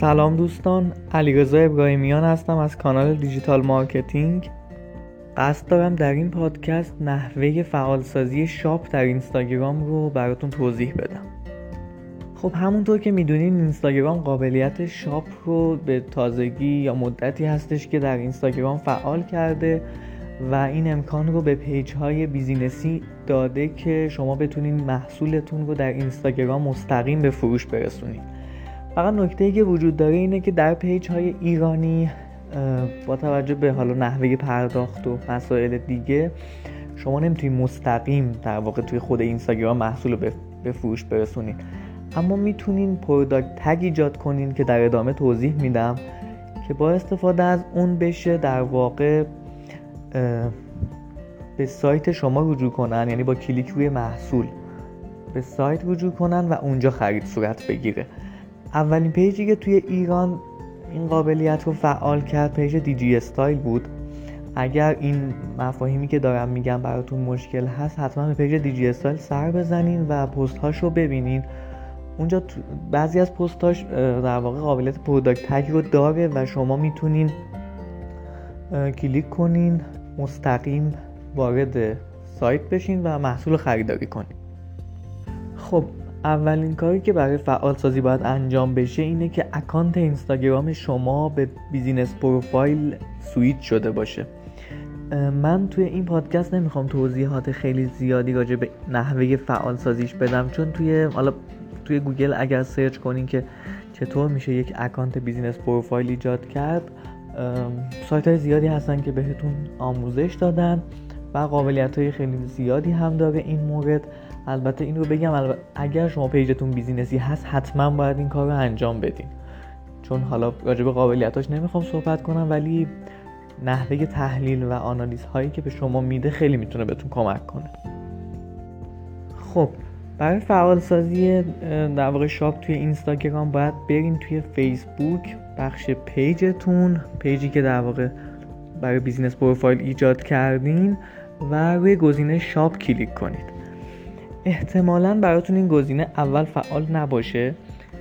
سلام دوستان علیرضا ابراهیمیان هستم از کانال digital marketing. قصد دارم در این پادکست نحوه فعالسازی shop در اینستاگرام رو براتون توضیح بدم. خب همونطور که می‌دونین اینستاگرام قابلیت shop رو به تازگی یا مدتی هستش که در اینستاگرام فعال کرده و این امکان رو به پیج های business ی داده که شما بتونین محصولتون رو در اینستاگرام مستقیم به فروش برسونید فقط نکته که وجود داره اینه که در پیج های ایرانی با توجه به حالا نحوه پرداخت و مسائل دیگه شما نمی‌تونید مستقیم در واقع توی خود اینستاگرام محصول رو به فروش برسونید اما می‌تونین product tag ایجاد کنین که در ادامه توضیح میدم که با استفاده از اون بشه در واقع به سایت شما رجوع کنن یعنی با کلیک روی محصول. به سایت رجوع کنن و اونجا خرید صورت بگیره. اولین پیجی که توی ایران این قابلیت رو فعال کرد پیج دیجی استایل بود. اگر این مفاهیمی که دارم میگم براتون مشکل هست حتما به پیج دیجی استایل سر بزنین و پست رو ببینین. اونجا بعضی از پستاش در واقع قابلیت product tag رو داره و شما می‌تونین کلیک کنین مستقیم وارد سایت بشین و محصول خریداری کنین. خب اولین کاری که برای فعال سازی باید انجام بشه اینه که اکانت اینستاگرام شما به business profile switch شده باشه. من توی این پادکست نمی‌خوام توضیحات خیلی زیادی راجع به نحوه فعال سازیش بدم چون توی حالا توی گوگل اگر search کنین که چطور میشه یک اکانت business profile ایجاد کرد سایت های زیادی هستن که بهتون آموزش دادن و قابلیت های خیلی زیادی هم داره این مورد. البته این رو بگم اگر شما پیجتون business ی هست حتما باید این کار رو انجام بدین. چون حالا راجع قابلیتاش نمی‌خوام صحبت کنم ولی نحوه تحلیل و آنالیز هایی که به شما میده خیلی می‌تونه بهتون کمک کنه. خب برای فعال سازی در واقع shop توی اینستاگرام باید برین توی فیسبوک بخش پیجتون پیجی که در واقع برای business profile ایجاد کردین و روی گزینه shop کلیک کنید. احتمالا براتون این گزینه اول فعال نباشه.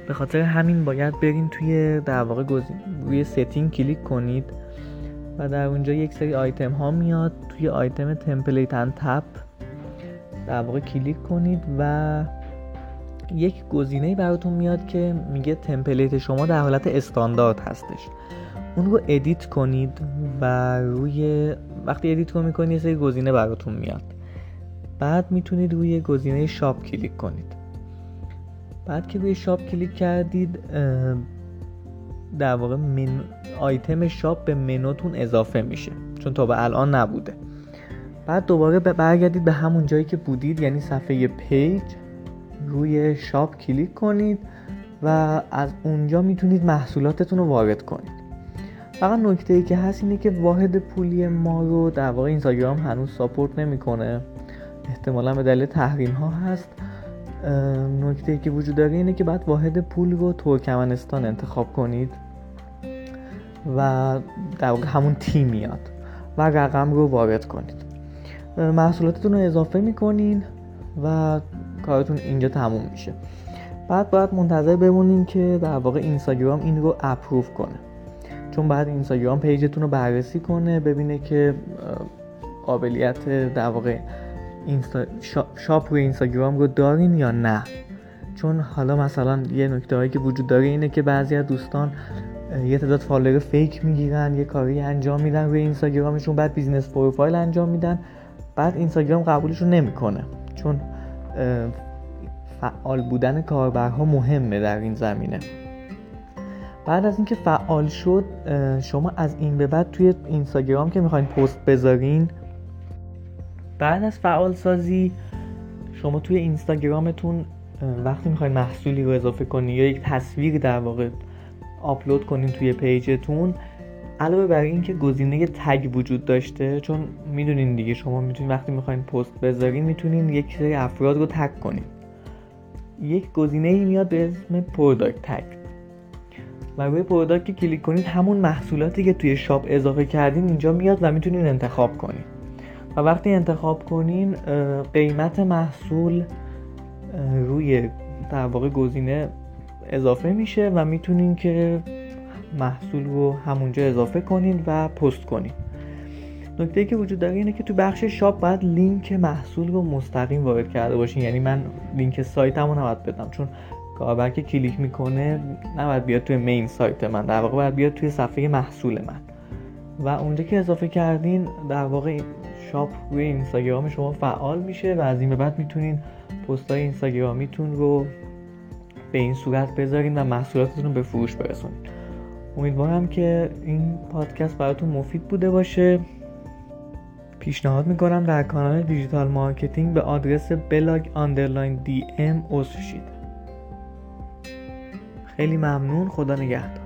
به خاطر همین باید برین توی در واقع روی setting کلیک کنید و در اونجا یک سری آیتم ها میاد. توی آیتم template and tab در واقع کلیک کنید و یک گزینه براتون میاد که میگه template شما در حالت استاندارد هستش. اون رو edit کنید و روی وقتی edit رو می‌کنید یه سری گزینه براتون میاد. بعد می‌تونید روی گزینه shop کلیک کنید. بعد که روی shop کلیک کردید در واقع من... آیتم shop به منوتون اضافه میشه چون تا به الان نبوده. بعد دوباره برگردید به همون جایی که بودید یعنی صفحه پیج روی shop کلیک کنید و از اونجا می‌تونید محصولاتتون رو وارد کنید. فقط نکته ای که هست اینه که واحد پولی ما رو در واقع اینستاگرام هنوز ساپورت نمی‌کنه. احتمالا به دلیل تحریم ها هست نکته که وجود داره اینه که بعد واحد پول رو ترکمنستان انتخاب کنید و در همون تیم میاد و رقم رو وارد کنید. محصولاتتون رو اضافه می‌کنین و کارتون اینجا تموم میشه. بعد باید منتظر بمونین که در واقع اینستاگرام این رو approve کنه. چون بعد اینستاگرام پیجتون رو بررسی کنه ببینه که قابلیت در واقع اینستا... shop روی اینستاگرام رو دارین یا نه؟ چون حالا مثلا یه نکته هایی که وجود داره اینه که بعضی از دوستان یه تعداد follower fake می‌گیرن یه کاری انجام میدن روی اینستاگرامشون بعد business profile انجام میدن بعد اینستاگرام قبولش رو نمی‌کنه. چون فعال بودن کاربرها مهمه در این زمینه. بعد از اینکه فعال شد شما از این به بعد توی اینستاگرام که می‌خواین پست بذارین بعد از فعال سازی شما توی اینستاگرامتون وقتی می‌خواین محصولی رو اضافه کنی یا یک تصویر در واقع آپلود کنین توی پیجتون علاوه بر اینکه گزینه tag وجود داشته چون می‌دونین دیگه شما می‌تونین وقتی می‌خواین پست بذارین می‌تونین یک سری افراد رو tag کنین. یک گزینه ای میاد به اسم product tag و روی product که کلیک کنید همون محصولاتی که توی shop اضافه کردین اینجا میاد و می‌تونین انتخاب کنین. وقتی انتخاب کنین قیمت محصول روی در واقع گزینه اضافه میشه و می‌تونین که محصول رو همونجا اضافه کنین و پست کنین. نکته که وجود داره اینه که تو بخش shop باید لینک محصول رو مستقیم وارد کرده باشین. یعنی من لینک سایتمو نباید بدم چون کاربر که کلیک می‌کنه نباید بیاد توی main سایت من. در واقع باید بیاد توی صفحه محصول من. و اونجا که اضافه کردین در واقع shop روی اینستاگرام شما فعال میشه و از این به بعد می‌تونین پست های اینستاگرامیتون رو به این صورت بذارین و محصولاتتون رو به فروش برسونین. امیدوارم که این پادکست براتون مفید بوده باشه. پیشنهاد می‌کنم در کانال digital marketing به آدرس blog underline DM خیلی ممنون خدا نگهدار.